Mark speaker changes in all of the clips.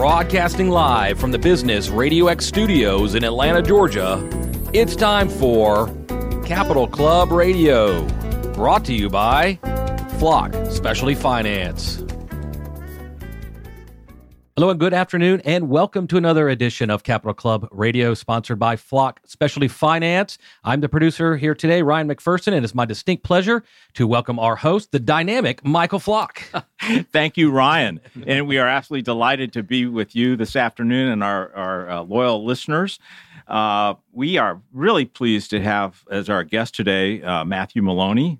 Speaker 1: Broadcasting live from the Business Radio X studios in Atlanta, Georgia, it's time for Capital Club Radio. Brought to you by Flock Specialty Finance. Hello and good afternoon, and welcome to another edition of Capital Club Radio, sponsored by Flock Specialty Finance. I'm the producer here today, Ryan McPherson, and it's my distinct pleasure to welcome our host, the dynamic Michael Flock.
Speaker 2: Thank you, Ryan. And we are absolutely delighted to be with you this afternoon and our, our uh, loyal listeners. Uh, we are really pleased to have as our guest today uh, Matthew Maloney,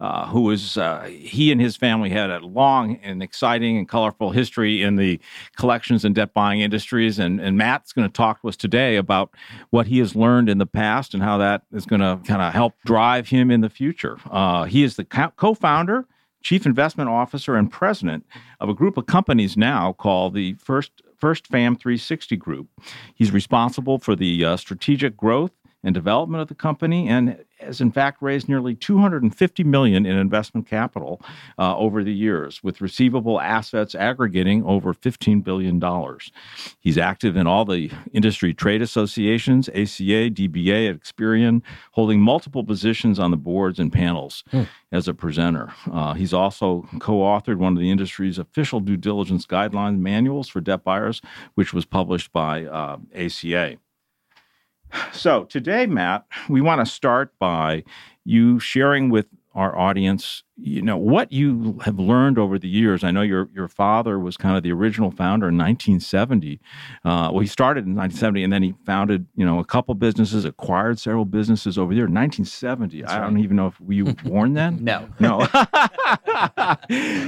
Speaker 2: uh, who was uh, he and his family had a long and exciting and colorful history in the collections and debt buying industries. And, and Matt's going to talk to us today about what he has learned in the past and how that is going to kind of help drive him in the future. Uh, he is the co founder. Chief Investment Officer and President of a group of companies now called the First First Fam 360 Group. He's responsible for the uh, strategic growth and development of the company and has in fact raised nearly 250 million in investment capital uh, over the years with receivable assets aggregating over 15 billion dollars. He's active in all the industry trade associations aca dba experian holding multiple positions on the boards and panels hmm. as a presenter. Uh, he's also co-authored one of the industry's official due diligence guidelines manuals for debt buyers which was published by uh, aca so today, Matt, we want to start by you sharing with our audience, you know, what you have learned over the years. I know your your father was kind of the original founder in 1970. Uh, well, he started in 1970, and then he founded, you know, a couple businesses, acquired several businesses over there. 1970. That's I don't even know if were you born then.
Speaker 3: no,
Speaker 2: no.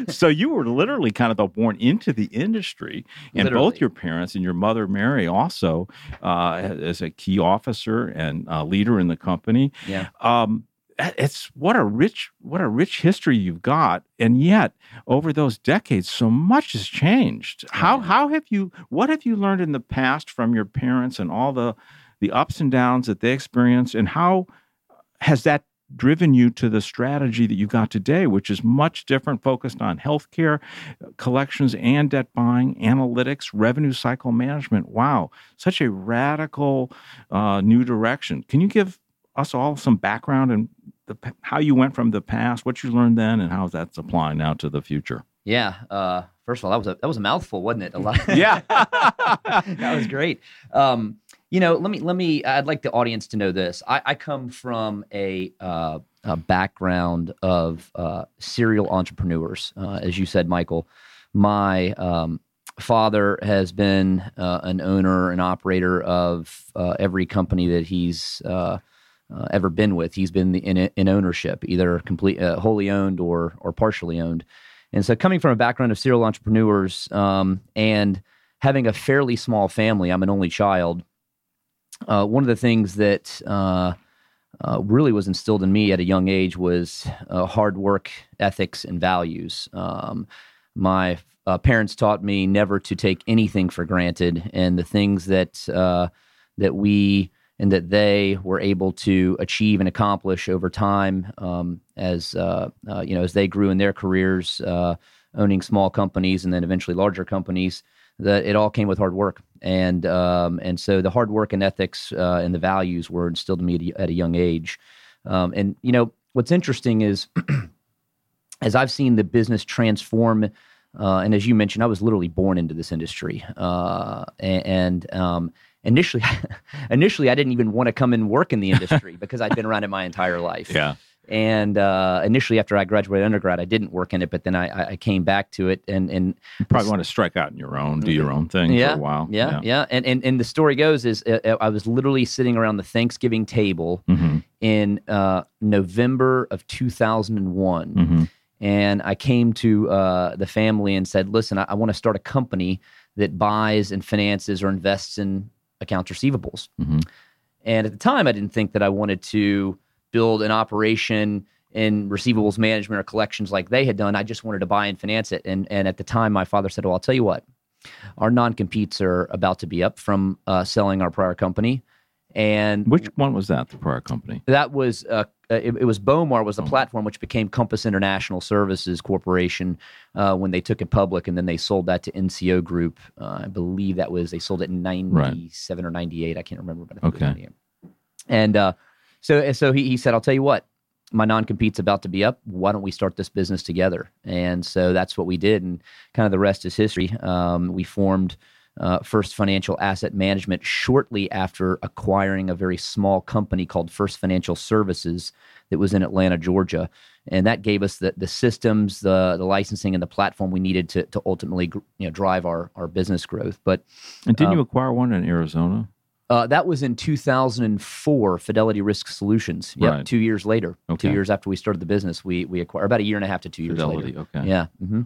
Speaker 2: so you were literally kind of the born into the industry, and literally. both your parents and your mother Mary also uh, as a key officer and uh, leader in the company.
Speaker 3: Yeah. Um,
Speaker 2: it's what a rich what a rich history you've got and yet over those decades so much has changed. How how have you what have you learned in the past from your parents and all the the ups and downs that they experienced and how has that driven you to the strategy that you got today which is much different focused on healthcare collections and debt buying analytics revenue cycle management? Wow such a radical uh, new direction. Can you give us all some background and the, how you went from the past, what you learned then, and how that's applying now to the future.
Speaker 3: Yeah. Uh, first of all, that was a that was a mouthful, wasn't it? A lot.
Speaker 2: yeah.
Speaker 3: that was great. Um, you know, let me let me. I'd like the audience to know this. I, I come from a, uh, a background of uh, serial entrepreneurs, uh, as you said, Michael. My um, father has been uh, an owner and operator of uh, every company that he's uh, ever been with. He's been in in ownership, either complete, uh, wholly owned or or partially owned. And so, coming from a background of serial entrepreneurs um, and having a fairly small family, I'm an only child. Uh, one of the things that uh, uh, really was instilled in me at a young age was uh, hard work, ethics, and values. Um, my parents taught me never to take anything for granted, and the things that that we and that they were able to achieve and accomplish over time um, as uh, uh, you know as they grew in their careers, uh, owning small companies and then eventually larger companies. That it all came with hard work, and um, and so the hard work and ethics uh, and the values were instilled in me at a, young age. Um, and you know what's interesting is as I've seen the business transform. Uh, and as you mentioned, I was literally born into this industry, uh, and, and um, initially initially I didn't even want to come and work in the industry because I'd been around it my entire life.
Speaker 2: Yeah.
Speaker 3: And uh, initially, after I graduated undergrad, I didn't work in it, but then I, I came back to it, and and
Speaker 2: you probably want to strike out in your own, do your own thing
Speaker 3: yeah,
Speaker 2: for a while.
Speaker 3: Yeah, yeah, yeah. And, and and the story goes is uh, uh, I was literally sitting around the Thanksgiving table mm-hmm. in uh, November of two thousand and one, mm-hmm. and I came to uh, the family and said, "Listen, I, I want to start a company that buys and finances or invests in accounts receivables. Mm-hmm. And at the time, I didn't think that I wanted to build an operation in receivables management or collections like they had done. I just wanted to buy and finance it. And and at the time, my father said, "Well, I'll tell you what, our non competes are about to be up from uh, selling our prior company." And
Speaker 2: which one was that? The prior company?
Speaker 3: That was uh, it, it was Bomar was the
Speaker 2: Bomar.
Speaker 3: platform which became Compass International Services Corporation uh, when they took it public, and then they sold that to NCO Group. Uh, I believe that was they sold it in '97 or '98. I can't remember, but I think it was
Speaker 2: Okay.
Speaker 3: 98. And uh, so so he, he said, "I'll tell you what." My non compete's about to be up. Why don't we start this business together? And so that's what we did. And kind of the rest is history. Um, we formed uh, First Financial Asset Management shortly after acquiring a very small company called First Financial Services that was in Atlanta, Georgia, and that gave us the the systems, the the licensing, and the platform we needed to to ultimately you know drive our our business growth. But
Speaker 2: And didn't
Speaker 3: Um,
Speaker 2: you acquire one in Arizona?
Speaker 3: uh, that was in 2004, Fidelity Risk Solutions. Yep,
Speaker 2: Right.
Speaker 3: two years later,
Speaker 2: Okay.
Speaker 3: two years after we started the business, we we acquired about a year and a half to two years
Speaker 2: Fidelity.
Speaker 3: later.
Speaker 2: Okay.
Speaker 3: Yeah, hmm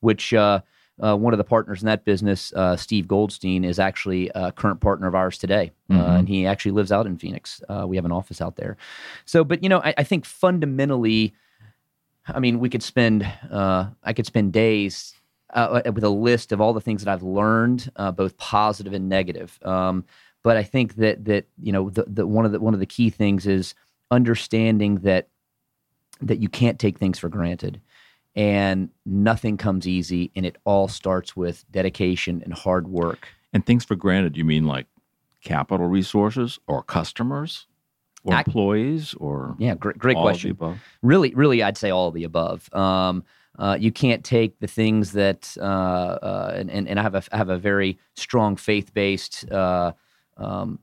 Speaker 3: which uh, uh, one of the partners in that business, uh, Steve Goldstein, is actually a current partner of ours today, uh,
Speaker 2: Mhm.
Speaker 3: and he actually lives out in Phoenix. Uh, we have an office out there. So, but you know, I, I think fundamentally, I mean, we could spend, uh, I could spend days uh, with a list of all the things that I've learned, uh, both positive and negative. Um, but I think that that you know, the, the one of the one of the key things is understanding that that you can't take things for granted and nothing comes easy and it all starts with dedication and hard work.
Speaker 2: And things for granted, you mean like capital resources or customers or
Speaker 3: Ac-
Speaker 2: employees or
Speaker 3: yeah great, great
Speaker 2: all of the
Speaker 3: question
Speaker 2: above?
Speaker 3: really really i'd say all of the above. Um, uh, you can't take the things that uh, uh, and, and, and I have a I have a very strong faith based uh, um,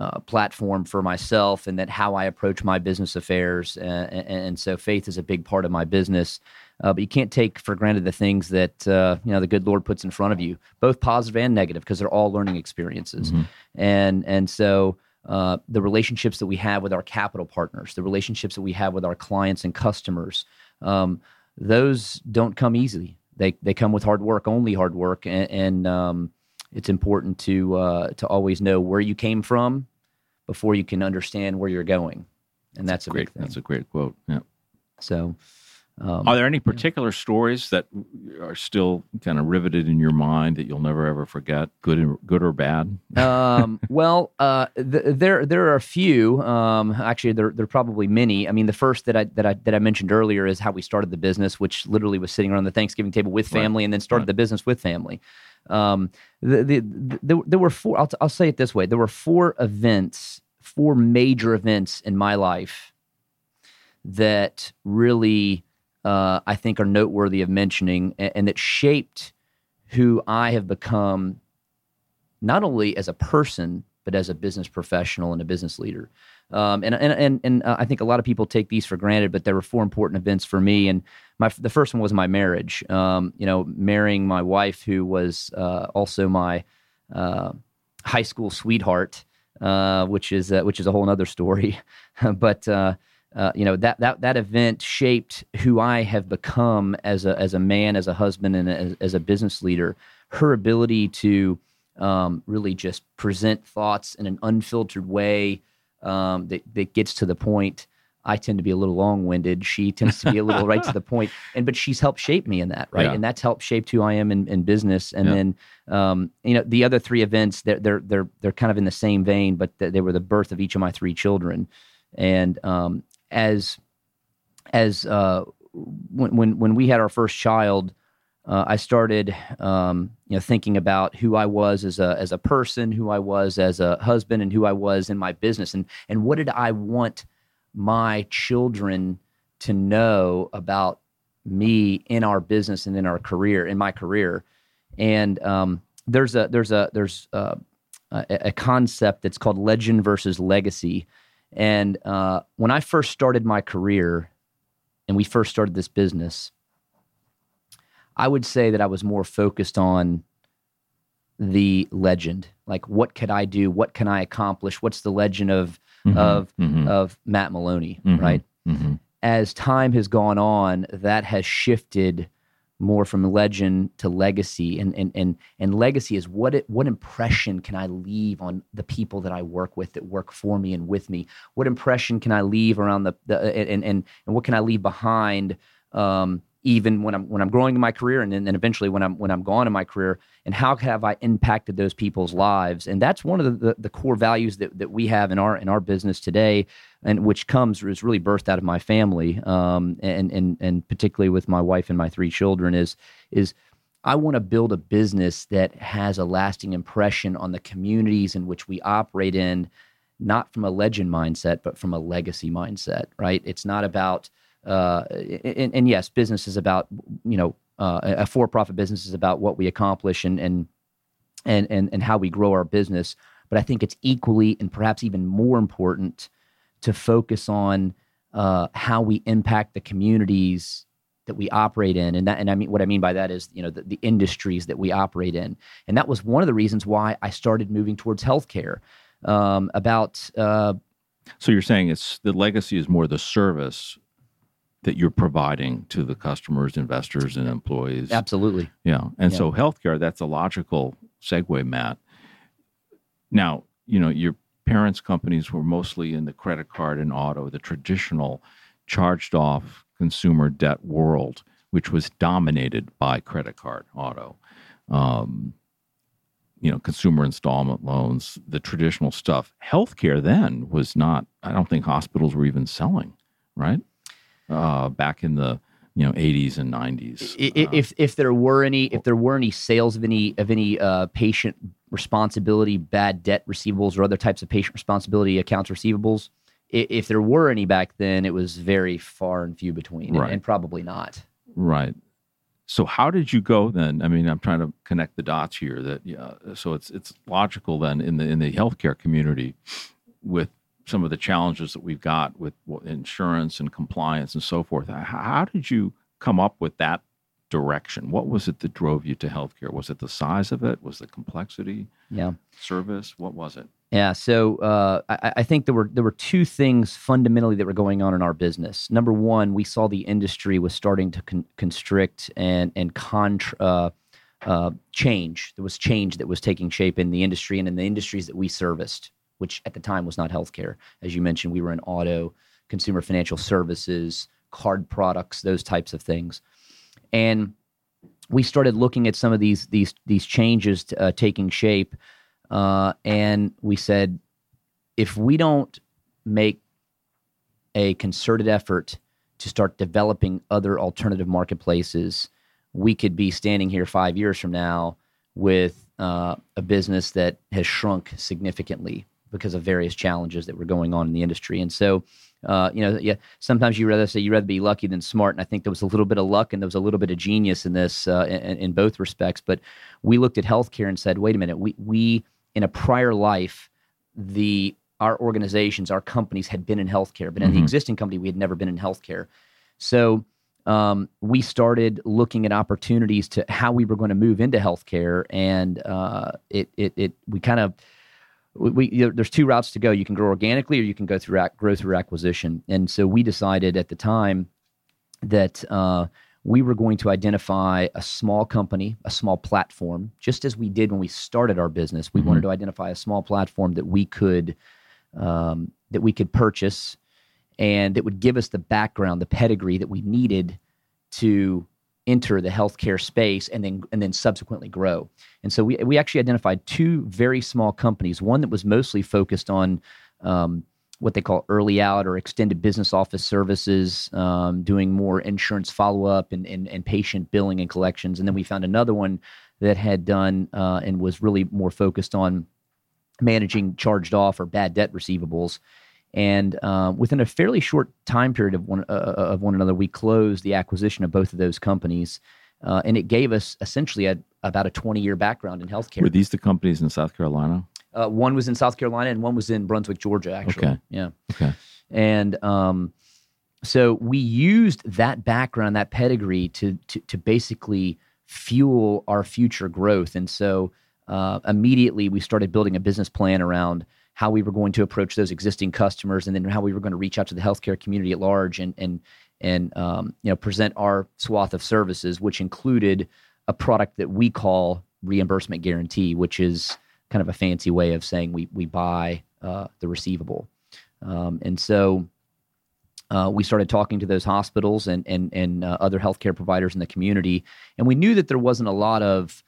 Speaker 3: uh, platform for myself and that how I approach my business affairs and, and so faith is a big part of my business uh, but you can't take for granted the things that uh, you know the good Lord puts in front of you both positive and negative because they're all learning experiences
Speaker 2: Mhm.
Speaker 3: and and so uh, the relationships that we have with our capital partners, the relationships that we have with our clients and customers, um, those don't come easily. They they come with hard work, only hard work, and, and um, it's important to uh, to always know where you came from before you can understand where you're going, and that's a
Speaker 2: Great.
Speaker 3: big thing.
Speaker 2: That's a great quote. Yeah.
Speaker 3: so, um,
Speaker 2: Are there any particular stories that are still kind of riveted in your mind that you'll never ever forget, good and good or bad?
Speaker 3: um, well, uh, th- there there are a few. Um, actually, there there are probably many. I mean, the first that I that I that I mentioned earlier is how we started the business, which literally was sitting around the Thanksgiving table with
Speaker 2: Right.
Speaker 3: family, and then started
Speaker 2: Right.
Speaker 3: the business with family. Um, the, the, the, there- there were four. I'll, t- I'll say it this way: there were four events, four major events in my life that really uh, I think are noteworthy of mentioning, and, and that shaped who I have become not only as a person but as a business professional and a business leader. Um, and and and, and uh, I think a lot of people take these for granted, but there were four important events for me. And my the first one was my marriage. Um, you know, marrying my wife, who was uh, also my uh, high school sweetheart, uh, which is uh, which is a whole other story. but uh, you know that that that event shaped who I have become as a as a man, as a husband, and as, as a business leader. Her ability to um, really just present thoughts in an unfiltered way um, that that gets to the point. I tend to be a little long-winded. She tends to be a little right to the point, and but she's helped shape me in that, right?
Speaker 2: Yeah.
Speaker 3: And that's helped shape who I am in, in business. And
Speaker 2: Yeah.
Speaker 3: then, um, you know, the other three events they're they're they're they're kind of in the same vein, but they were the birth of each of my three children. And um, as as uh, when when when we had our first child, uh, I started um, you know thinking about who I was as a as a person, who I was as a husband, and who I was in my business, and and what did I want my children to know about me in our business and in our career, in my career, and um, there's a there's a there's a, a, a concept that's called legend versus legacy, and uh, when I first started my career, and we first started this business, I would say that I was more focused on the legend. Like, what could I do? What can I accomplish? What's the legend of
Speaker 2: Mhm.
Speaker 3: of
Speaker 2: Mhm.
Speaker 3: of Matt Maloney?
Speaker 2: Mhm.
Speaker 3: Right.
Speaker 2: Mhm.
Speaker 3: As time has gone on, that has shifted more from legend to legacy, and and and and legacy is what it what impression can I leave on the people that I work with that work for me and with me? What impression can I leave around the, the and and and what can I leave behind? Um, even when I'm when I'm growing in my career, and then, eventually when I'm when I'm gone in my career, and how have I impacted those people's lives? And that's one of the, the, the core values that, that we have in our in our business today, and which comes is really birthed out of my family, um, and and and particularly with my wife and my three children is is I want to build a business that has a lasting impression on the communities in which we operate in, not from a legend mindset, but from a legacy mindset. Right? It's not about uh, and, and, yes, business is about you know uh, a for-profit business is about what we accomplish and and and and and how we grow our business. But I think it's equally and perhaps even more important to focus on uh, how we impact the communities that we operate in, and that and I mean what I mean by that is you know the, the industries that we operate in, and that was one of the reasons why I started moving towards healthcare. Um, about uh,
Speaker 2: so you're saying it's the legacy is more the service that you're providing to the customers, investors, and employees.
Speaker 3: Absolutely.
Speaker 2: Yeah. And yeah. so healthcare, that's a logical segue, Matt. Now, you know, your parents' companies were mostly in the credit card and auto, the traditional charged off consumer debt world, which was dominated by credit card, auto. Um, you know, consumer installment loans, the traditional stuff. Healthcare then was not, I don't think hospitals were even selling, right? Uh, back in the you know 80s and 90s.
Speaker 3: If if there were any if there were any sales of any of any uh, patient responsibility bad debt receivables or other types of patient responsibility accounts receivables, if there were any back then, it was very far and few between, right. and, and probably not.
Speaker 2: Right. So how did you go then? I mean, I'm trying to connect the dots here. That yeah, so it's it's logical then in the in the healthcare community with some of the challenges that we've got with insurance and compliance and so forth. How did you come up with that direction? What was it that drove you to healthcare? Was it the size of it? Was the complexity?
Speaker 3: Yeah.
Speaker 2: Service? What was it?
Speaker 3: Yeah. So uh, I, I, think there were there were two things fundamentally that were going on in our business. Number one, we saw the industry was starting to con- constrict and and contra. Uh, uh, change. There was change that was taking shape in the industry and in the industries that we serviced which at the time was not healthcare. As you mentioned, we were in auto, consumer financial services, card products, those types of things. And we started looking at some of these these these changes uh, taking shape, uh, and we said, if we don't make a concerted effort to start developing other alternative marketplaces, we could be standing here five years from now with uh, a business that has shrunk significantly because of various challenges that were going on in the industry. And so, uh, you know, yeah, sometimes you rather say you rather be lucky than smart. And I think there was a little bit of luck and there was a little bit of genius in this uh, in, in, both respects. But we looked at healthcare and said, wait a minute, we we in a prior life, the our organizations, our companies had been in healthcare, but in mm-hmm. the existing company, we had never been in healthcare. So um, we started looking at opportunities to how we were going to move into healthcare, and uh, it, it, it we kind of we, you know, there's two routes to go. You can grow organically, or you can go through grow through acquisition. And so we decided at the time that uh, we were going to identify a small company, a small platform, just as we did when we started our business. We mm-hmm. wanted to identify a small platform that we could um, that we could purchase, and that would give us the background, the pedigree that we needed to enter the healthcare space and then and then subsequently grow. And so we we actually identified two very small companies. One that was mostly focused on um, what they call early out or extended business office services, um, doing more insurance follow up and, and, and patient billing and collections. And then we found another one that had done uh, and was really more focused on managing charged off or bad debt receivables. And uh, within a fairly short time period of one uh, uh, of one another, we closed the acquisition of both of those companies, uh, and it gave us essentially a, about a 20 year background in healthcare.
Speaker 2: Were these the companies in South Carolina?
Speaker 3: Uh, one was in South Carolina, and one was in Brunswick, Georgia. Actually,
Speaker 2: okay,
Speaker 3: yeah,
Speaker 2: okay.
Speaker 3: And um, so we used that background, that pedigree, to to, to basically fuel our future growth. And so uh, immediately we started building a business plan around how we were going to approach those existing customers, and then how we were going to reach out to the healthcare community at large, and and and um, you know present our swath of services, which included a product that we call reimbursement guarantee, which is kind of a fancy way of saying we we buy uh, the receivable, um, and so uh, we started talking to those hospitals and and and uh, other healthcare providers in the community, and we knew that there wasn't a lot of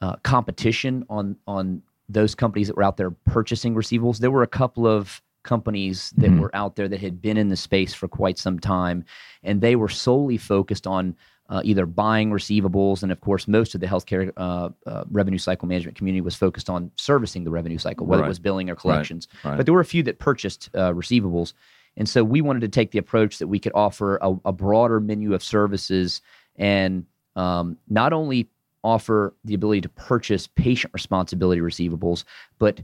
Speaker 3: uh, competition on on those companies that were out there purchasing receivables. There were a couple of companies that
Speaker 2: Mhm.
Speaker 3: were out there that had been in the space for quite some time, and they were solely focused on uh, either buying receivables, and of course, most of the healthcare uh, uh, revenue cycle management community was focused on servicing the revenue cycle, whether
Speaker 2: Right.
Speaker 3: it was billing or collections.
Speaker 2: Right.
Speaker 3: But there were a few that purchased uh, receivables, and so we wanted to take the approach that we could offer a, a broader menu of services and um, not only offer the ability to purchase patient responsibility receivables, but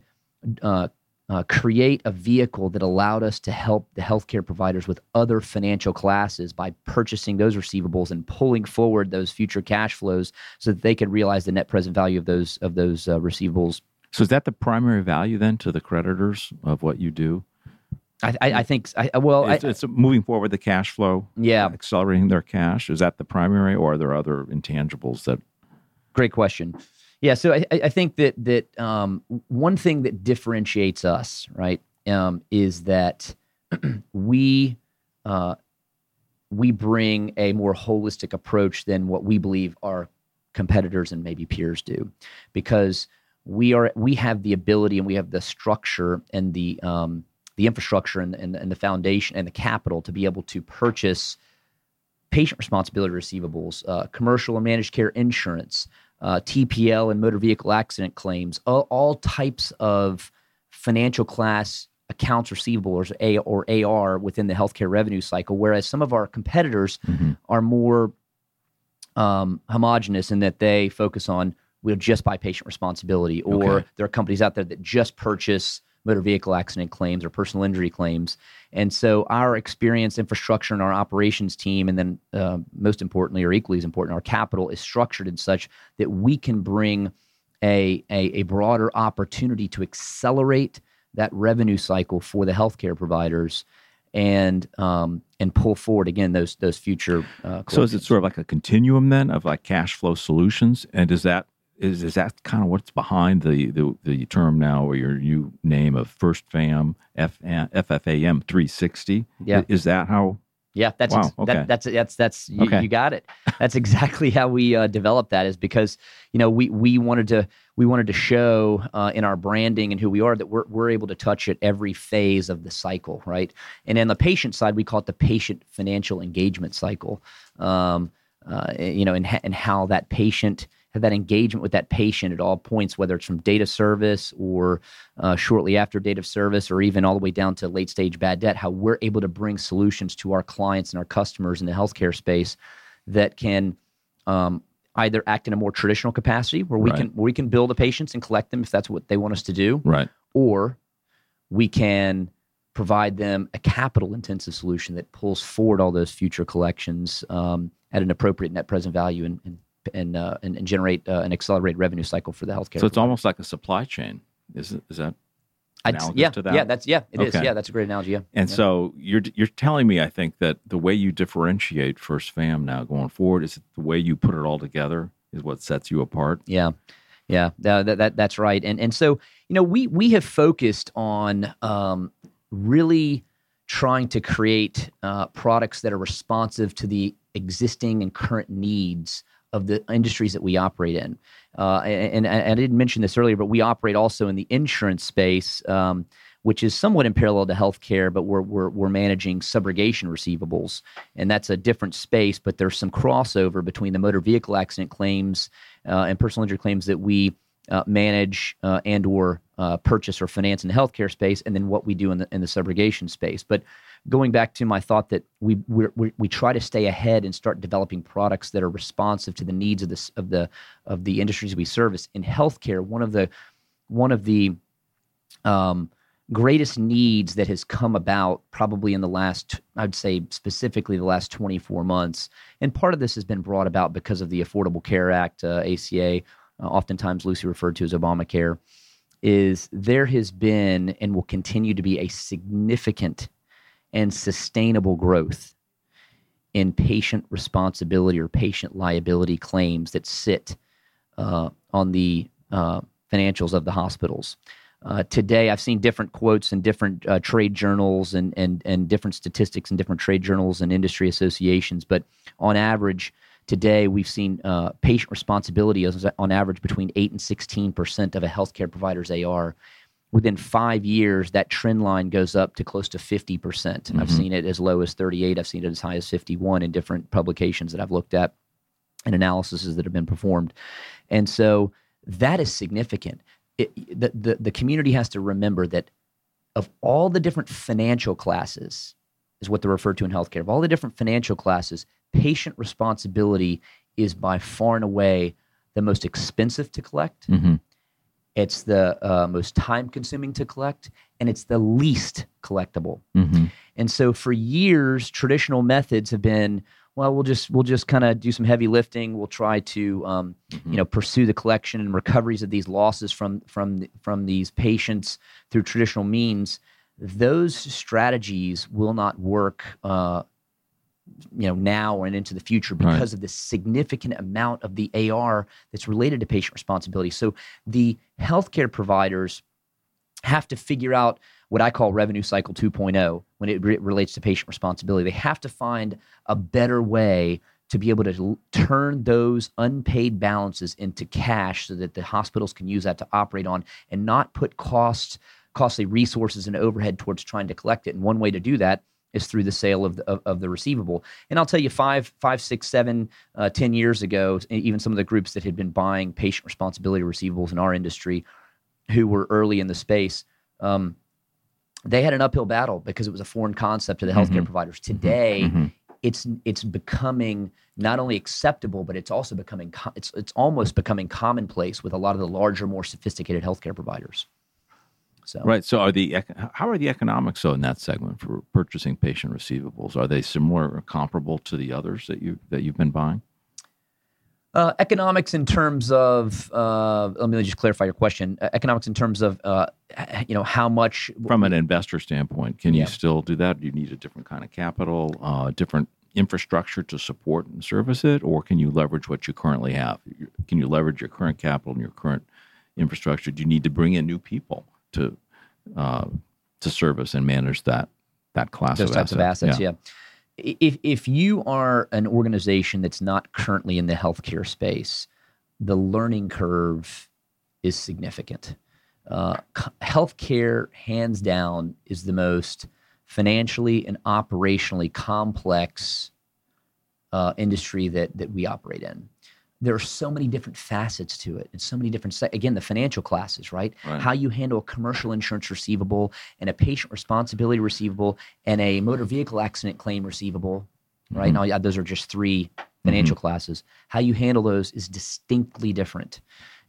Speaker 3: uh, uh, create a vehicle that allowed us to help the healthcare providers with other financial classes by purchasing those receivables and pulling forward those future cash flows so that they could realize the net present value of those of those uh, receivables.
Speaker 2: So is that the primary value then to the creditors of what you do?
Speaker 3: I, I, I think I, well,
Speaker 2: It's, it's moving forward the cash flow,
Speaker 3: yeah,
Speaker 2: accelerating their cash. Is that the primary, or are there other intangibles that?
Speaker 3: Great question. Yeah, so I, I think that that um, one thing that differentiates us, right, um, is that we uh, we bring a more holistic approach than what we believe our competitors and maybe peers do, because we are we have the ability and we have the structure and the um, the infrastructure and, and, and the foundation and the capital to be able to purchase patient responsibility receivables, uh, commercial and managed care insurance, uh, TPL and motor vehicle accident claims, all, all types of financial class accounts receivable or, A, or AR within the healthcare revenue cycle. Whereas some of our competitors
Speaker 2: Mhm.
Speaker 3: are more um, homogenous in that they focus on we'll just buy patient responsibility, or
Speaker 2: Okay.
Speaker 3: there are companies out there that just purchase motor vehicle accident claims or personal injury claims. And so our experience, infrastructure, and our operations team, and then uh, most importantly, or equally as important, our capital is structured in such that we can bring a, a, a broader opportunity to accelerate that revenue cycle for the healthcare providers and um, and pull forward again those those future. Uh,
Speaker 2: So is it sort of like a continuum then of like cash flow solutions? And is that is is that kind of what's behind the the, the term now or your new name of First Fam F, FFAM 360?
Speaker 3: Yeah.
Speaker 2: Is that how?
Speaker 3: Yeah, that's
Speaker 2: Wow,
Speaker 3: ex-
Speaker 2: okay.
Speaker 3: that, that's that's that's you,
Speaker 2: Okay.
Speaker 3: you got it. That's exactly how we uh, developed that. Is because you know we we wanted to we wanted to show uh, in our branding and who we are that we're we're able to touch at every phase of the cycle, right? And on the patient side, we call it the patient financial engagement cycle. Um, uh, you know, and and how that patient have that engagement with that patient at all points, whether it's from date of service or uh, shortly after date of service, or even all the way down to late stage bad debt, how we're able to bring solutions to our clients and our customers in the healthcare space that can um, either act in a more traditional capacity, where we
Speaker 2: Right.
Speaker 3: can where we can bill the patients and collect them if that's what they want us to do,
Speaker 2: Right.
Speaker 3: or we can provide them a capital intensive solution that pulls forward all those future collections um, at an appropriate net present value and and and, uh, and, and generate uh, an accelerated revenue cycle for the healthcare.
Speaker 2: So it's
Speaker 3: provider.
Speaker 2: almost like a supply chain. Is is that?
Speaker 3: Yeah,
Speaker 2: to that?
Speaker 3: yeah, that's yeah, it is.
Speaker 2: Okay.
Speaker 3: Yeah, that's a great analogy. Yeah,
Speaker 2: And
Speaker 3: yeah.
Speaker 2: so you're you're telling me, I think that the way you differentiate First Fam now going forward is the way you put it all together is what sets you apart.
Speaker 3: Yeah, yeah, that, that, that that's right. And and so you know we we have focused on um, really trying to create uh, products that are responsive to the existing and current needs of the industries that we operate in. Uh, and, and I didn't mention this earlier, but we operate also in the insurance space. Um, which is somewhat in parallel to healthcare, but we're, we're, we're managing subrogation receivables. And that's a different space, but there's some crossover between the motor vehicle accident claims uh, and personal injury claims that we uh, manage uh, and or uh, purchase or finance in the healthcare space, and then what we do in the, in the subrogation space. But going back to my thought that we we we try to stay ahead and start developing products that are responsive to the needs of this of the of the industries we service in healthcare. One of the one of the um, greatest needs that has come about probably in the last i'd say specifically the last 24 months and part of this has been brought about because of the affordable care act uh, aca uh, oftentimes loosely referred to as obamacare is there has been and will continue to be a significant and sustainable growth in patient responsibility or patient liability claims that sit uh, on the uh, financials of the hospitals Uh, today, I've seen different quotes in different uh, trade journals and, and, and different statistics in different trade journals and industry associations. But on average, today we've seen uh, patient responsibility on average between 8 and 16% of a healthcare provider's AR. Within five years, that trend line goes up to close to 50%. percent mm-hmm. I've seen it as low as 38. I've seen it as high as 51 in different publications that I've looked at and analyses that have been performed. And so that is significant it, the, the, the community has to remember that of all the different financial classes, is what they're referred to in healthcare, of all the different financial classes, patient responsibility is by far and away the most expensive to collect. Mm-hmm. It's the uh, most time consuming to collect, and it's the least collectible. Mm-hmm. And so, for years, traditional methods have been well, we'll just we'll just kind of do some heavy lifting. We'll try to um, mm-hmm. you know pursue the collection and recoveries of these losses from from from these patients through traditional means. Those strategies will not work. Uh, you know now and into the future because right. of the significant amount of the AR that's related to patient responsibility. So the healthcare providers have to figure out what I call revenue cycle 2.0 when it re- relates to patient responsibility. They have to find a better way to be able to l- turn those unpaid balances into cash so that the hospitals can use that to operate on and not put costs costly resources and overhead towards trying to collect it. And one way to do that is through the sale of the, of, of the receivable. And I'll tell you, five, five, six, seven, uh, ten years ago, even some of the groups that had been buying patient responsibility receivables in our industry, who were early in the space, um, they had an uphill battle because it was a foreign concept to the healthcare mm-hmm. providers. Mm-hmm. Today, mm-hmm. it's it's becoming not only acceptable, but it's also becoming it's it's almost becoming commonplace with a lot of the larger, more sophisticated healthcare providers.
Speaker 2: So. Right. So, are the how are the economics so in that segment for purchasing patient receivables? Are they similar or comparable to the others that you that you've been buying?
Speaker 3: Uh, economics in terms of uh, let me just clarify your question. Uh, economics in terms of uh, you know how much
Speaker 2: from an investor standpoint, can yeah. you still do that? Do you need a different kind of capital, uh, different infrastructure to support and service it, or can you leverage what you currently have? Can you leverage your current capital and your current infrastructure? Do you need to bring in new people to uh, to service and manage that that class
Speaker 3: those
Speaker 2: of
Speaker 3: types
Speaker 2: asset?
Speaker 3: of assets? yeah. yeah if if you are an organization that's not currently in the healthcare space, the learning curve is significant. Uh, healthcare, hands down, is the most financially and operationally complex uh, industry that that we operate in there are so many different facets to it and so many different again the financial classes right? right? how you handle a commercial insurance receivable and a patient responsibility receivable and a motor vehicle accident claim receivable right mm-hmm. now yeah, those are just three financial mm-hmm. classes how you handle those is distinctly different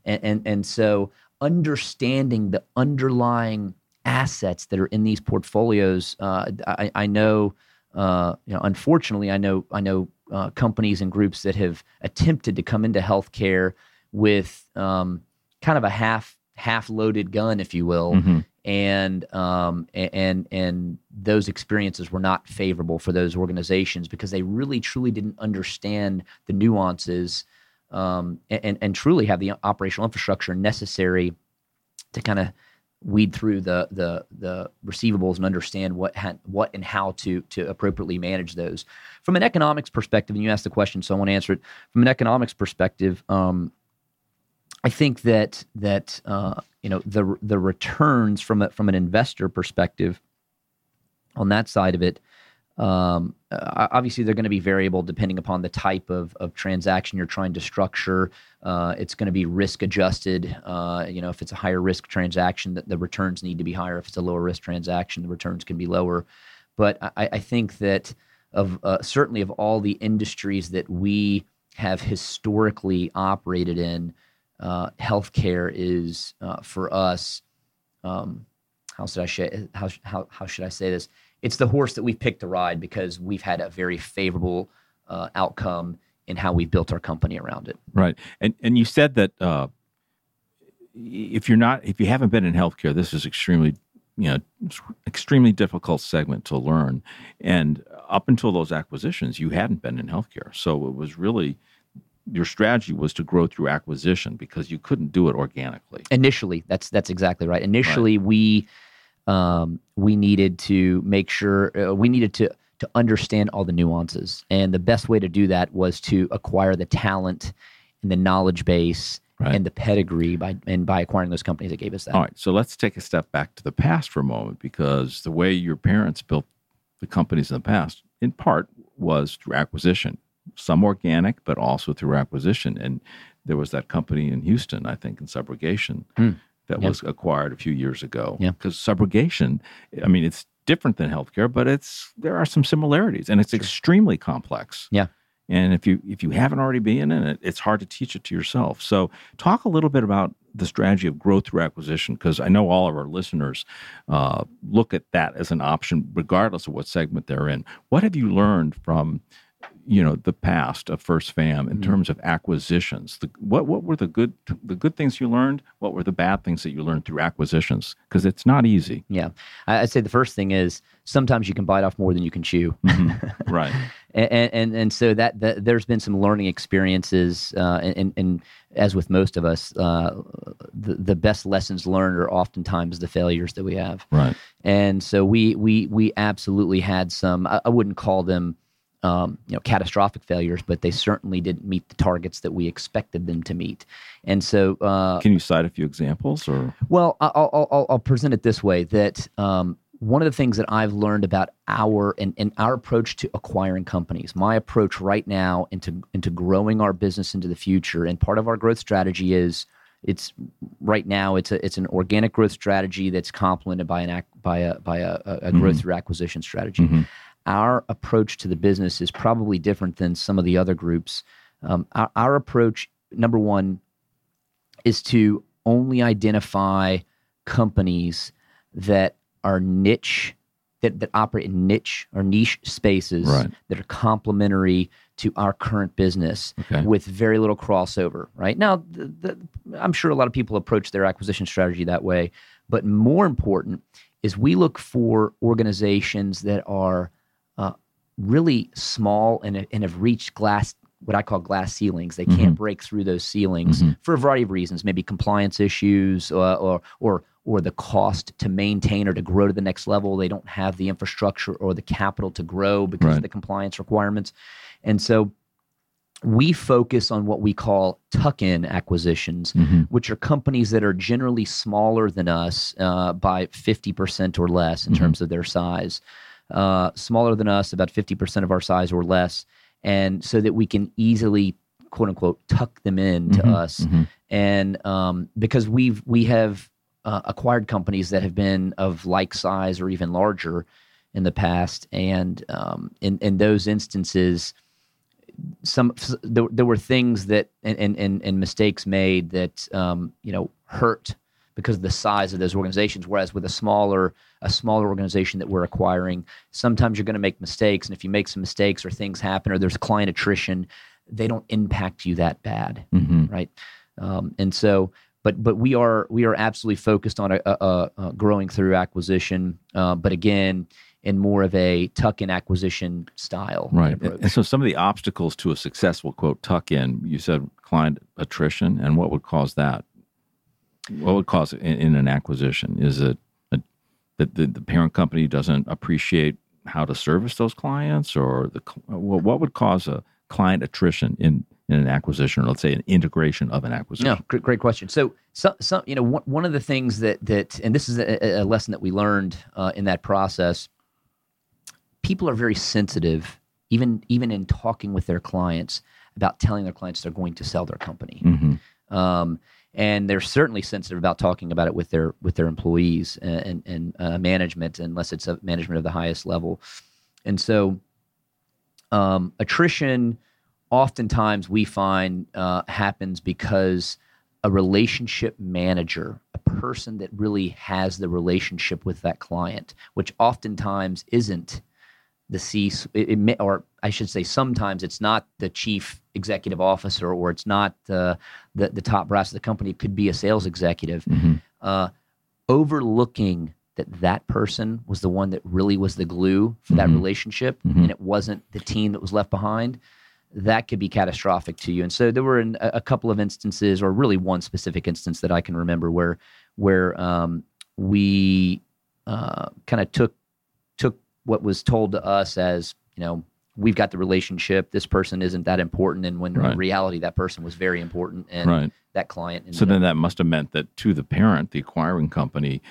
Speaker 3: and, and and so understanding the underlying assets that are in these portfolios uh, I, I know uh, you know unfortunately i know i know uh, companies and groups that have attempted to come into healthcare with um, kind of a half half loaded gun, if you will, mm-hmm. and um, and and those experiences were not favorable for those organizations because they really truly didn't understand the nuances um, and and truly have the operational infrastructure necessary to kind of weed through the the the receivables and understand what ha- what and how to to appropriately manage those. From an economics perspective and you asked the question so i want to answer it. From an economics perspective um, i think that that uh, you know the the returns from a, from an investor perspective on that side of it um, uh, obviously, they're going to be variable depending upon the type of, of transaction you're trying to structure. Uh, it's going to be risk adjusted. Uh, you know, if it's a higher risk transaction, the, the returns need to be higher. If it's a lower risk transaction, the returns can be lower. But I, I think that of uh, certainly of all the industries that we have historically operated in, uh, healthcare is uh, for us. Um, how should I sh- how, how how should I say this? It's the horse that we've picked to ride because we've had a very favorable uh, outcome in how we've built our company around it.
Speaker 2: Right, and and you said that uh, if you're not if you haven't been in healthcare, this is extremely you know extremely difficult segment to learn, and up until those acquisitions, you hadn't been in healthcare, so it was really your strategy was to grow through acquisition because you couldn't do it organically.
Speaker 3: Initially, that's that's exactly right. Initially, we um, we needed to make sure uh, we needed to to understand all the nuances, and the best way to do that was to acquire the talent and the knowledge base
Speaker 2: Right.
Speaker 3: and the pedigree by and by acquiring those companies that gave us that.
Speaker 2: All right, so let's take a step back to the past for a moment because the way your parents built the companies in the past, in part, was through acquisition. Some organic, but also through acquisition. And there was that company in Houston, I think, in subrogation,
Speaker 3: Hmm.
Speaker 2: That
Speaker 3: Yep.
Speaker 2: was acquired a few years ago.
Speaker 3: Yeah.
Speaker 2: Because subrogation, I mean, it's different than healthcare, but it's there are some similarities, and it's extremely complex.
Speaker 3: Yeah.
Speaker 2: And if you if you haven't already been in it, it's hard to teach it to yourself. So talk a little bit about the strategy of growth through acquisition, because I know all of our listeners uh, look at that as an option, regardless of what segment they're in. What have you learned from you know the past of First Fam in
Speaker 3: Mhm.
Speaker 2: terms of acquisitions? The, what what were the good the good things you learned? What were the bad things that you learned through acquisitions? Because it's not easy.
Speaker 3: Yeah, I- I'd say the first thing is sometimes you can bite off more than you can chew.
Speaker 2: right.
Speaker 3: and and and so that, that there's been some learning experiences, uh, and, and and as with most of us, uh, the the best lessons learned are oftentimes the failures that we have.
Speaker 2: Right.
Speaker 3: And so we we we absolutely had some. I, I wouldn't call them. Um, you know, catastrophic failures, but they certainly didn't meet the targets that we expected them to meet. And so, uh,
Speaker 2: Can you cite a few examples or?
Speaker 3: well, I'll, I'll, I'll- present it this way: that um, one of the things that I've learned about our and, and our approach to acquiring companies, my approach right now into into growing our business into the future, and part of our growth strategy is it's right now it's a it's an organic growth strategy that's complemented by an ac- by a by a, a, a growth through acquisition strategy.
Speaker 2: Mhm.
Speaker 3: Our approach to the business is probably different than some of the other groups. Um, our, our approach, number one, is to only identify companies that are niche that, that operate in niche or niche spaces
Speaker 2: Right.
Speaker 3: that are complementary to our current business
Speaker 2: Okay.
Speaker 3: with very little crossover right now the, the, i'm sure a lot of people approach their acquisition strategy that way but more important is we look for organizations that are uh, really small and, and have reached glass what I call glass ceilings. They can't break through those ceilings
Speaker 2: Mhm.
Speaker 3: for a variety of reasons, maybe compliance issues uh, or or or the cost to maintain or to grow to the next level. They don't have the infrastructure or the capital to grow because
Speaker 2: Right.
Speaker 3: of the compliance requirements. And so we focus on what we call tuck-in acquisitions,
Speaker 2: Mhm.
Speaker 3: which are companies that are generally smaller than us uh, by 50% or less in
Speaker 2: Mhm.
Speaker 3: terms of their size. Uh, smaller than us, about 50% of our size or less. And so that we can easily, quote unquote, tuck them in to
Speaker 2: Mhm.
Speaker 3: us.
Speaker 2: Mhm.
Speaker 3: And um, because we've, we have uh, acquired companies that have been of like size or even larger in the past. And um, in, in those instances, some there, there were things that and, and, and, and mistakes made that um, you know hurt because of the size of those organizations whereas with a smaller a smaller organization that we're acquiring sometimes you're going to make mistakes and if you make some mistakes or things happen or there's client attrition they don't impact you that bad
Speaker 2: Mhm.
Speaker 3: right um, and so but but we are we are absolutely focused on a, a, a, growing through acquisition uh, but again in more of a tuck-in acquisition style
Speaker 2: Right. And so some of the obstacles to a successful quote tuck in, you said client attrition, and what would cause that? What would cause it in, in an acquisition? Is it that the, the parent company doesn't appreciate how to service those clients, or the what, would cause a client attrition in in an acquisition, or let's say an integration of an acquisition?
Speaker 3: No, great, great question. So, some, some, you know, one, one of the things that that, and this is a, a lesson that we learned uh, in that process. People are very sensitive, even even in talking with their clients about telling their clients they're going to sell their company.
Speaker 2: hmm
Speaker 3: Um, and they're certainly sensitive about talking about it with their with their employees and and, and uh, management, unless it's a management of the highest level. And so, um, attrition, oftentimes we find uh, happens because a relationship manager, a person that really has the relationship with that client, which oftentimes isn't the C, it, it or I should say, sometimes it's not the chief executive officer or it's not the the, the top brass of the company. It could be a sales executive.
Speaker 2: hmm
Speaker 3: Uh, overlooking that that person was the one that really was the glue for that
Speaker 2: Mhm.
Speaker 3: relationship,
Speaker 2: Mhm.
Speaker 3: and it wasn't the team that was left behind. that could be catastrophic to you. And so there were an, a couple of instances, or really one specific instance that I can remember where where um, we uh, kind of took what was told to us as you know we've got the relationship. This person isn't that important, and when
Speaker 2: Right.
Speaker 3: in reality that person was very important, and
Speaker 2: right.
Speaker 3: that client.
Speaker 2: So then that must have meant that to the parent, the acquiring company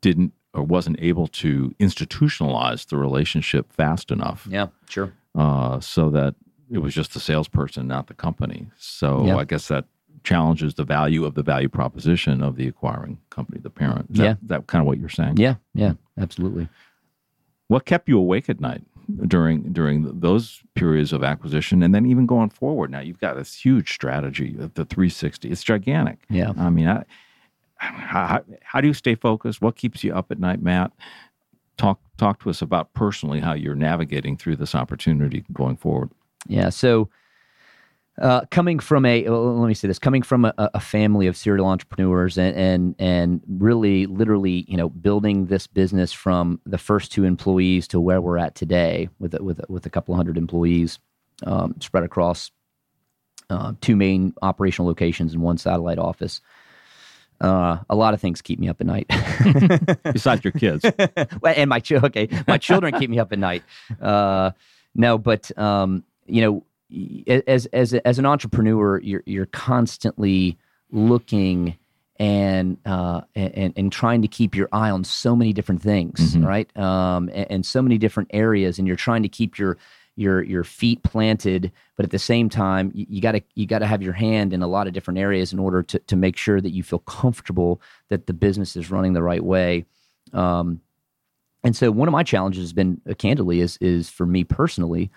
Speaker 2: didn't or wasn't able to institutionalize the relationship fast enough
Speaker 3: yeah, sure.
Speaker 2: uh, so that it was just the salesperson, not the company. So
Speaker 3: Yeah.
Speaker 2: I guess that challenges the value of the value proposition of the acquiring company, the parent. Is
Speaker 3: Yeah.
Speaker 2: That, that kind of what you're saying?
Speaker 3: Yeah, yeah, absolutely.
Speaker 2: What kept you awake at night during during those periods of acquisition, and then even going forward? Now you've got this huge strategy, the 360. It's gigantic.
Speaker 3: Yeah.
Speaker 2: I mean, I, how, how do you stay focused? What keeps you up at night, Matt? Talk talk to us about personally how you're navigating through this opportunity going forward.
Speaker 3: Yeah. So, uh, coming from a let me say this, coming from a, a family of serial entrepreneurs and and and really, literally, you know, building this business from the first two employees to where we're at today, with a- with with a couple hundred employees um, spread across uh, two main operational locations and one satellite office. Uh, a lot of things keep me up at night.
Speaker 2: Besides your kids,
Speaker 3: well, and my children, okay, my children keep me up at night. Uh, no, but um, you know, as as as an entrepreneur, you're you're constantly looking and uh, and and trying to keep your eye on so many different things,
Speaker 2: Mhm.
Speaker 3: right? Um, and, and so many different areas, and you're trying to keep your your your feet planted, but at the same time, you got to you got to have your hand in a lot of different areas in order to to make sure that you feel comfortable that the business is running the right way. Um, and so one of my challenges has been uh, candidly is is for me personally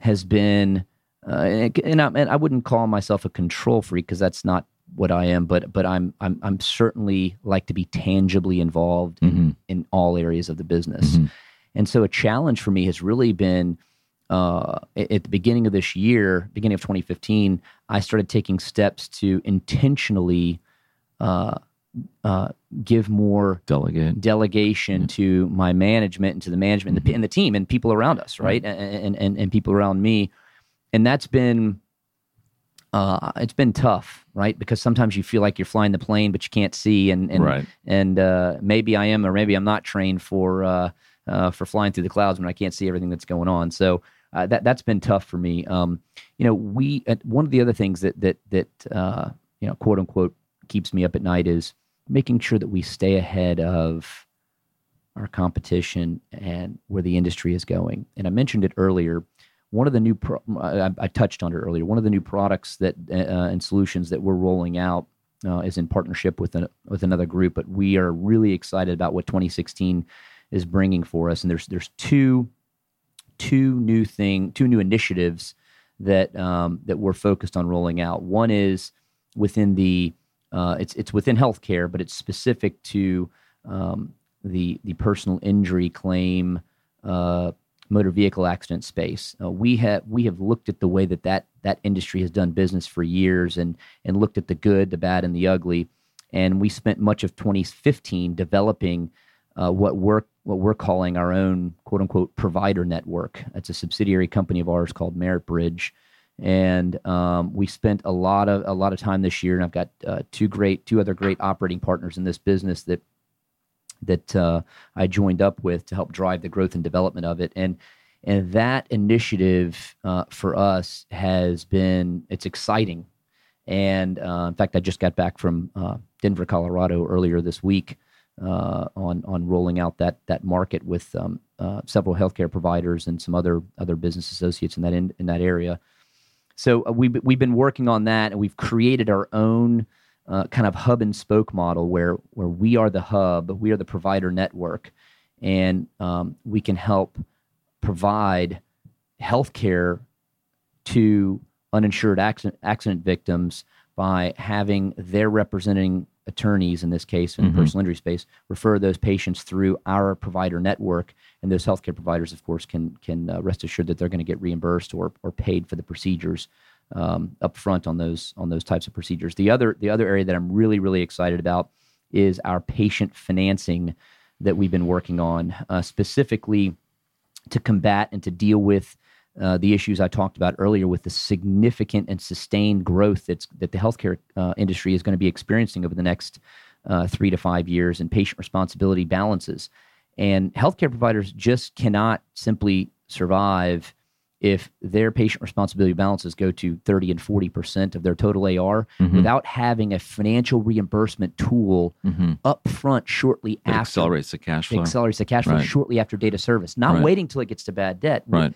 Speaker 3: has been uh, and, and, I, and I wouldn't call myself a control freak because that's not what I am but but I'm I'm I'm certainly like to be tangibly involved in,
Speaker 2: Mhm.
Speaker 3: in all areas of the business
Speaker 2: Mhm.
Speaker 3: and so a challenge for me has really been uh, at the beginning of this year beginning of 2015 I started taking steps to intentionally uh, uh, give more
Speaker 2: delegate.
Speaker 3: delegation to my management and to the management and, the, and the team and people around us, right? And, and and people around me, and that's been uh, it's been tough, right? Because sometimes you feel like you're flying the plane, but you can't see, and and
Speaker 2: Right.
Speaker 3: and uh, maybe I am, or maybe I'm not trained for uh, uh, for flying through the clouds when I can't see everything that's going on. So. Uh, that that's been tough for me. Um, you know, we uh, one of the other things that that that uh, you know, quote unquote, keeps me up at night is making sure that we stay ahead of our competition and where the industry is going. And I mentioned it earlier. One of the new, pro- I, I touched on it earlier. One of the new products that uh, and solutions that we're rolling out uh, is in partnership with an, with another group. But we are really excited about what 2016 is bringing for us. And there's there's two two new thing two new initiatives that um, that we're focused on rolling out. One is within the uh, it's it's within healthcare, but it's specific to um, the the personal injury claim uh, motor vehicle accident space. Uh, we have we have looked at the way that, that that industry has done business for years and and looked at the good, the bad, and the ugly. And we spent much of 2015 developing uh, what we're what we're calling our own quote unquote provider network. It's a subsidiary company of ours called Merit Bridge, and um, we spent a lot of a lot of time this year. And I've got uh, two great two other great operating partners in this business that that uh, I joined up with to help drive the growth and development of it. And and that initiative uh, for us has been it's exciting. And uh, in fact, I just got back from uh, Denver, Colorado earlier this week uh, on on rolling out that that market with um, uh, several healthcare providers and some other other business associates in that in, in that area. So we we've been working on that, and we've created our own uh, kind of hub and spoke model where where we are the hub, we are the provider network, and um, we can help provide healthcare to uninsured accident accident victims by having their representing attorneys in this case in the
Speaker 2: Mhm.
Speaker 3: personal injury space refer those patients through our provider network and those healthcare providers of course can can uh, rest assured that they're going to get reimbursed or, or paid for the procedures um, up front on those on those types of procedures the other the other area that i'm really really excited about is our patient financing that we've been working on uh, specifically to combat and to deal with uh, the issues I talked about earlier with the significant and sustained growth that's that the healthcare uh, industry is going to be experiencing over the next uh, three to five years, and patient responsibility balances. And healthcare providers just cannot simply survive if their patient responsibility balances go to 30 and 40% of their total AR
Speaker 2: Mhm.
Speaker 3: without having a financial reimbursement tool
Speaker 2: Mm-hmm.
Speaker 3: up front shortly after
Speaker 2: accelerates the cash flow.
Speaker 3: accelerates the cash flow
Speaker 2: Right.
Speaker 3: shortly after data service, not
Speaker 2: Right.
Speaker 3: waiting till it gets to bad debt.
Speaker 2: Right.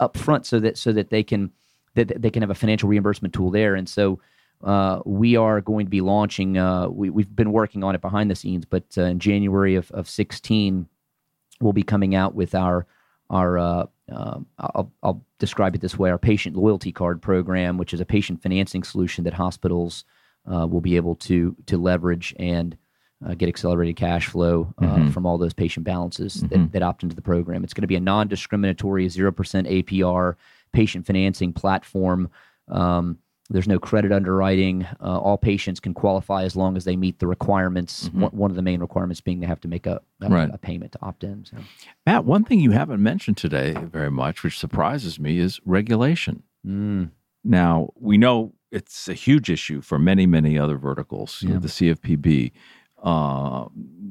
Speaker 3: up front so that so that they can that they can have a financial reimbursement tool there and so uh, we are going to be launching uh, we, we've been working on it behind the scenes but uh, in january of, of 16 we'll be coming out with our our uh, um, I'll, I'll describe it this way our patient loyalty card program which is a patient financing solution that hospitals uh, will be able to to leverage and uh, get accelerated cash flow uh,
Speaker 2: Mhm.
Speaker 3: from all those patient balances
Speaker 2: Mhm.
Speaker 3: that, that opt into the program. It's going to be a non discriminatory 0% APR patient financing platform. Um, there's no credit underwriting. Uh, all patients can qualify as long as they meet the requirements.
Speaker 2: Mhm.
Speaker 3: One, of the main requirements being they have to make a, a,
Speaker 2: Right.
Speaker 3: a payment to opt in. So.
Speaker 2: Matt, one thing you haven't mentioned today very much, which surprises me, is regulation.
Speaker 3: Mm,
Speaker 2: Now, we know it's a huge issue for many, many other verticals. You know,
Speaker 3: Yeah.
Speaker 2: the CFPB. Uh,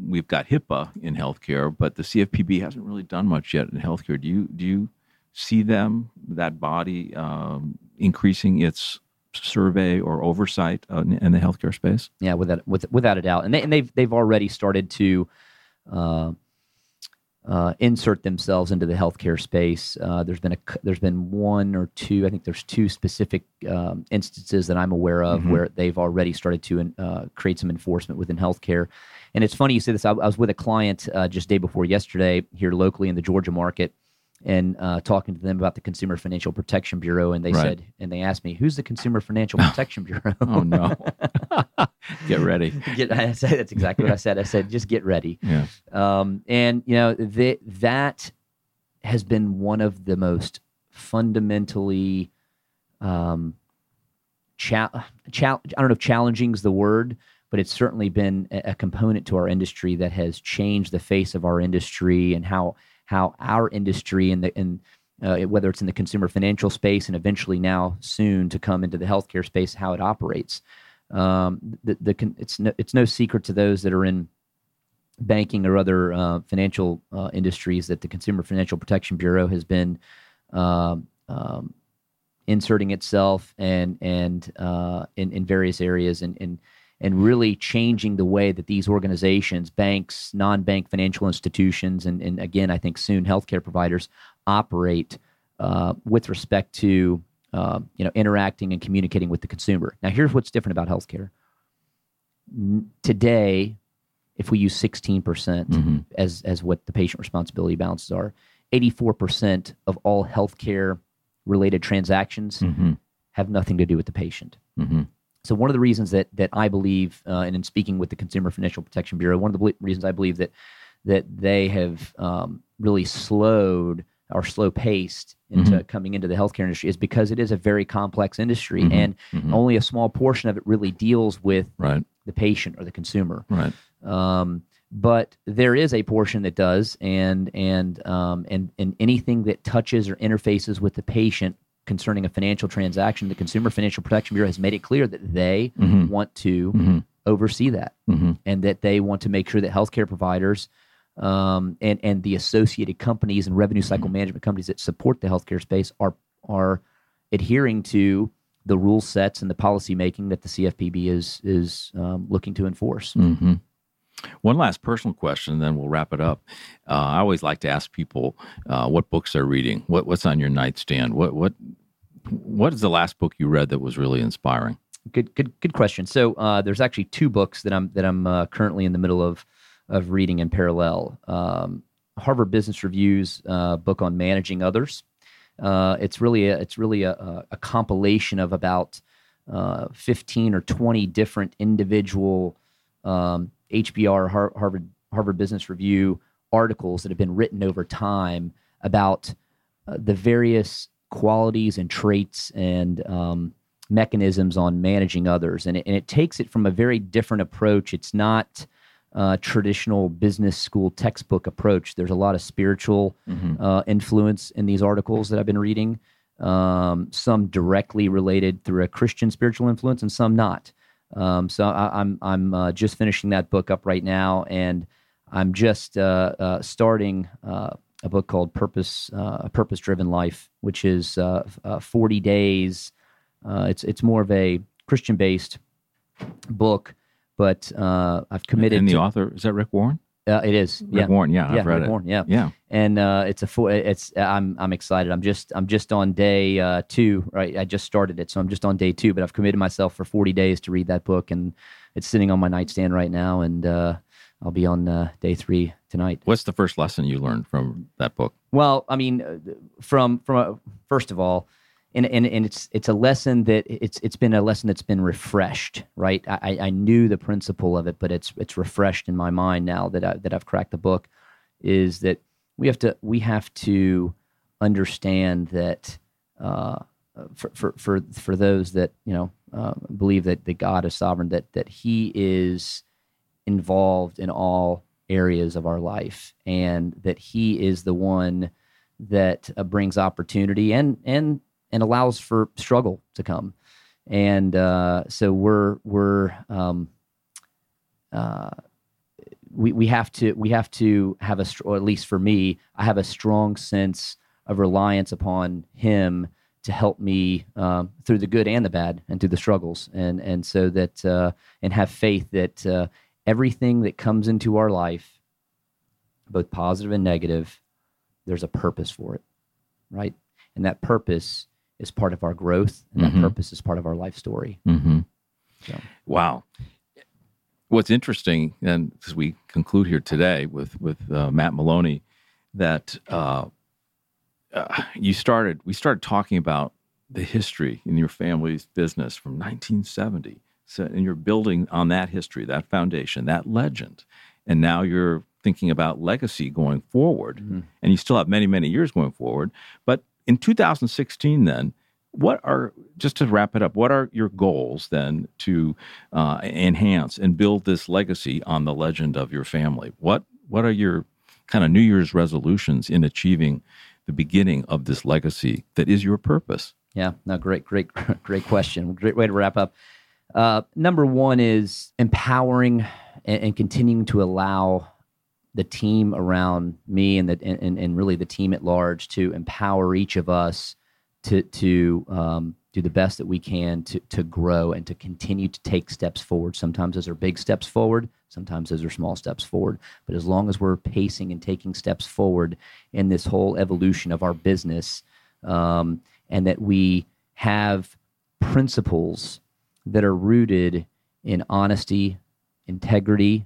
Speaker 2: we've got HIPAA in healthcare, but the CFPB hasn't really done much yet in healthcare. Do you do you see them that body um, increasing its survey or oversight uh, in, in the healthcare space?
Speaker 3: yeah, without with, without a doubt, and they and they've they've already started to uh, uh, insert themselves into the healthcare space. Uh, there's been a there's been one or two. I think there's two specific um, instances that I'm aware of
Speaker 2: Mhm.
Speaker 3: where they've already started to uh, create some enforcement within healthcare. And it's funny you say this. I, I was with a client uh, just day before yesterday here locally in the Georgia market. And uh, talking to them about the Consumer Financial Protection Bureau, and they
Speaker 2: Right.
Speaker 3: said, and they asked me, "Who's the Consumer Financial Protection Bureau?"
Speaker 2: Oh no! Get ready.
Speaker 3: get, I said that's exactly what I said. I said just get ready.
Speaker 2: Yeah.
Speaker 3: Um, and you know that that has been one of the most fundamentally um, cha- cha- I don't know if challenging is the word, but it's certainly been a, a component to our industry that has changed the face of our industry and how how our industry and the and uh, whether it's in the consumer financial space and eventually now soon to come into the healthcare space, how it operates. Um, the, the it's no, it's no secret to those that are in banking or other uh, financial uh, industries that the Consumer Financial Protection Bureau has been um, um, inserting itself and and uh, in in various areas and and and really changing the way that these organizations, banks, non-bank financial institutions, and and again, I think soon healthcare providers operate uh, with respect to uh, you know interacting and communicating with the consumer. Now, here's what's different about healthcare. N- Today, if we use 16%
Speaker 2: Mhm.
Speaker 3: as as what the patient responsibility balances are, 84% of all healthcare related transactions
Speaker 2: Mm-hmm.
Speaker 3: have nothing to do with the patient.
Speaker 2: Mm-hmm.
Speaker 3: So one of the reasons that that I believe, uh, and in speaking with the Consumer Financial Protection Bureau, one of the reasons I believe that that they have um, really slowed or slow paced into coming into the healthcare industry is because it is a very complex industry,
Speaker 2: Mhm.
Speaker 3: and
Speaker 2: Mhm.
Speaker 3: only a small portion of it really deals with
Speaker 2: Right.
Speaker 3: the patient or the consumer.
Speaker 2: Right.
Speaker 3: Um, but there is a portion that does, and and um, and and anything that touches or interfaces with the patient concerning a financial transaction, the Consumer Financial Protection Bureau has made it clear that they
Speaker 2: Mhm.
Speaker 3: want to
Speaker 2: Mm-hmm.
Speaker 3: oversee that,
Speaker 2: Mm-hmm.
Speaker 3: and that they want to make sure that healthcare providers um, and and the associated companies and revenue cycle management companies that support the healthcare space are are adhering to the rule sets and the policy making that the CFPB is is um, looking to enforce.
Speaker 2: Mm-hmm. One last personal question, then we'll wrap it up. Uh, I always like to ask people uh, what books they're reading. What, what's on your nightstand? What what what is the last book you read that was really inspiring?
Speaker 3: Good, good, good question. So uh, there's actually two books that I'm that I'm uh, currently in the middle of of reading in parallel. Um, Harvard Business Review's uh, book on managing others. Uh, it's really a, it's really a, a, compilation of about uh, 15 or 20 different individual um, HBR Har- Harvard Harvard Business Review articles that have been written over time about uh, the various qualities and traits and um, mechanisms on managing others, and it, and it takes it from a very different approach. It's not uh, traditional business school textbook approach. There's a lot of spiritual
Speaker 2: Mm-hmm.
Speaker 3: uh, influence in these articles that I've been reading. Um, some directly related through a Christian spiritual influence, and some not. Um, so I, I'm I'm uh, just finishing that book up right now, and I'm just uh, uh, starting uh, a book called Purpose uh, A Purpose Driven Life, which is uh, uh, 40 days. Uh, it's it's more of a Christian based book, but uh, I've committed.
Speaker 2: And the
Speaker 3: to,
Speaker 2: author is that Rick Warren?
Speaker 3: Uh, it is
Speaker 2: Rick
Speaker 3: yeah
Speaker 2: Warren, yeah,
Speaker 3: yeah
Speaker 2: I've read
Speaker 3: Rick
Speaker 2: it.
Speaker 3: Warren, yeah
Speaker 2: Yeah,
Speaker 3: and uh, it's a full. It's I'm I'm excited. I'm just I'm just on day uh, two. Right, I just started it, so I'm just on day two. But I've committed myself for 40 days to read that book, and it's sitting on my nightstand right now. And uh, I'll be on uh, day three tonight.
Speaker 2: What's the first lesson you learned from that book?
Speaker 3: Well, I mean, uh, from from first of all, and, and and it's it's a lesson that it's it's been a lesson that's been refreshed, right? I, I knew the principle of it, but it's it's refreshed in my mind now that I, that I've cracked the book. Is that we have to we have to understand that uh, for, for for for those that you know uh, believe that that God is sovereign, that that He is involved in all areas of our life, and that He is the one that uh, brings opportunity and and and allows for struggle to come. And uh, so we're we're um, uh, we we have to we have to have a or at least for me, I have a strong sense of reliance upon Him to help me um, through the good and the bad and through the struggles, and and so that uh, and have faith that uh, everything that comes into our life, both positive and negative, there's a purpose for it, right? And that purpose is part of our growth, and
Speaker 2: Mhm.
Speaker 3: that purpose is part of our life story.
Speaker 2: Mm-hmm.
Speaker 3: So.
Speaker 2: Wow. What's interesting, and as we conclude here today with with uh, Matt Maloney, that uh, uh, you started, we started talking about the history in your family's business from 1970. So, and you're building on that history, that foundation, that legend, and now you're thinking about legacy going forward.
Speaker 3: Mhm.
Speaker 2: And you still have many, many years going forward. But in 2016, then, what are just to wrap it up? What are your goals then to uh, enhance and build this legacy on the legend of your family? What What are your kind of New Year's resolutions in achieving the beginning of this legacy that is your purpose?
Speaker 3: Yeah, no, great, great, great question. Great way to wrap up. Uh, number one is empowering and, and continuing to allow the team around me and the and, and really the team at large to empower each of us to to um, do the best that we can to to grow and to continue to take steps forward. Sometimes those are big steps forward, sometimes those are small steps forward. But as long as we're pacing and taking steps forward in this whole evolution of our business, um, and that we have principles that are rooted in honesty, integrity,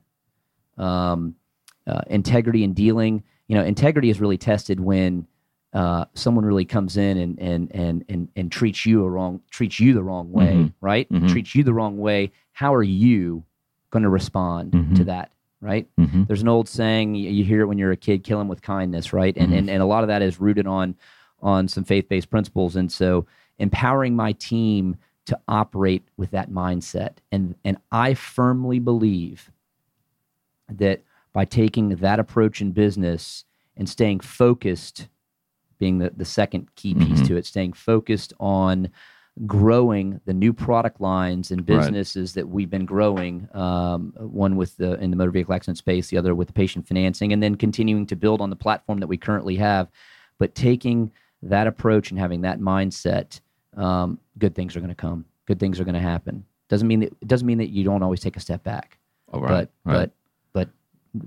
Speaker 3: um, uh, integrity in dealing. You know, integrity is really tested when uh, someone really comes in and and and and and treats you a wrong treats you the wrong way,
Speaker 2: Mhm.
Speaker 3: right?
Speaker 2: Mhm.
Speaker 3: Treats you the wrong way. How are you going to respond
Speaker 2: Mhm.
Speaker 3: to that, right?
Speaker 2: Mm-hmm.
Speaker 3: There's an old saying you, hear it when you're a kid: "Kill him with kindness," right? And and and a lot of that is rooted on on some faith based principles. And so, empowering my team to operate with that mindset, and and I firmly believe that by taking that approach in business and staying focused, being the, the second key piece
Speaker 2: Mhm.
Speaker 3: to it, staying focused on growing the new product lines and
Speaker 2: Right.
Speaker 3: businesses that we've been growing. Um, one with the in the motor vehicle accident space, the other with the patient financing, and then continuing to build on the platform that we currently have. But taking that approach and having that mindset, um, good things are going to come. Good things are going to happen. Doesn't mean that it doesn't mean that you don't always take a step back
Speaker 2: All right.
Speaker 3: but
Speaker 2: right.
Speaker 3: but but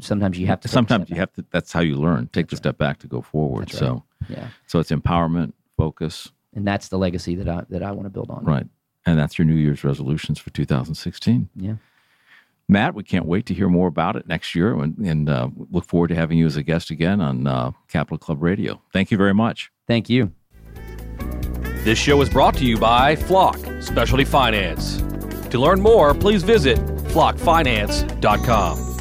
Speaker 3: sometimes you have to
Speaker 2: Sometimes you have to. That's how you learn. Take the
Speaker 3: That's
Speaker 2: step back to go forward.
Speaker 3: That's right.
Speaker 2: So,
Speaker 3: yeah
Speaker 2: so it's empowerment, focus,
Speaker 3: and that's the legacy that i that i want to build on
Speaker 2: right? And that's your New Year's resolutions for 2016.
Speaker 3: yeah
Speaker 2: Matt, we can't wait to hear more about it next year and, and uh, look forward to having you as a guest again on uh, Capital Club Radio. Thank you very much.
Speaker 3: thank you
Speaker 1: This show is brought to you by Flock Specialty Finance. To learn more, please visit flockfinance.com.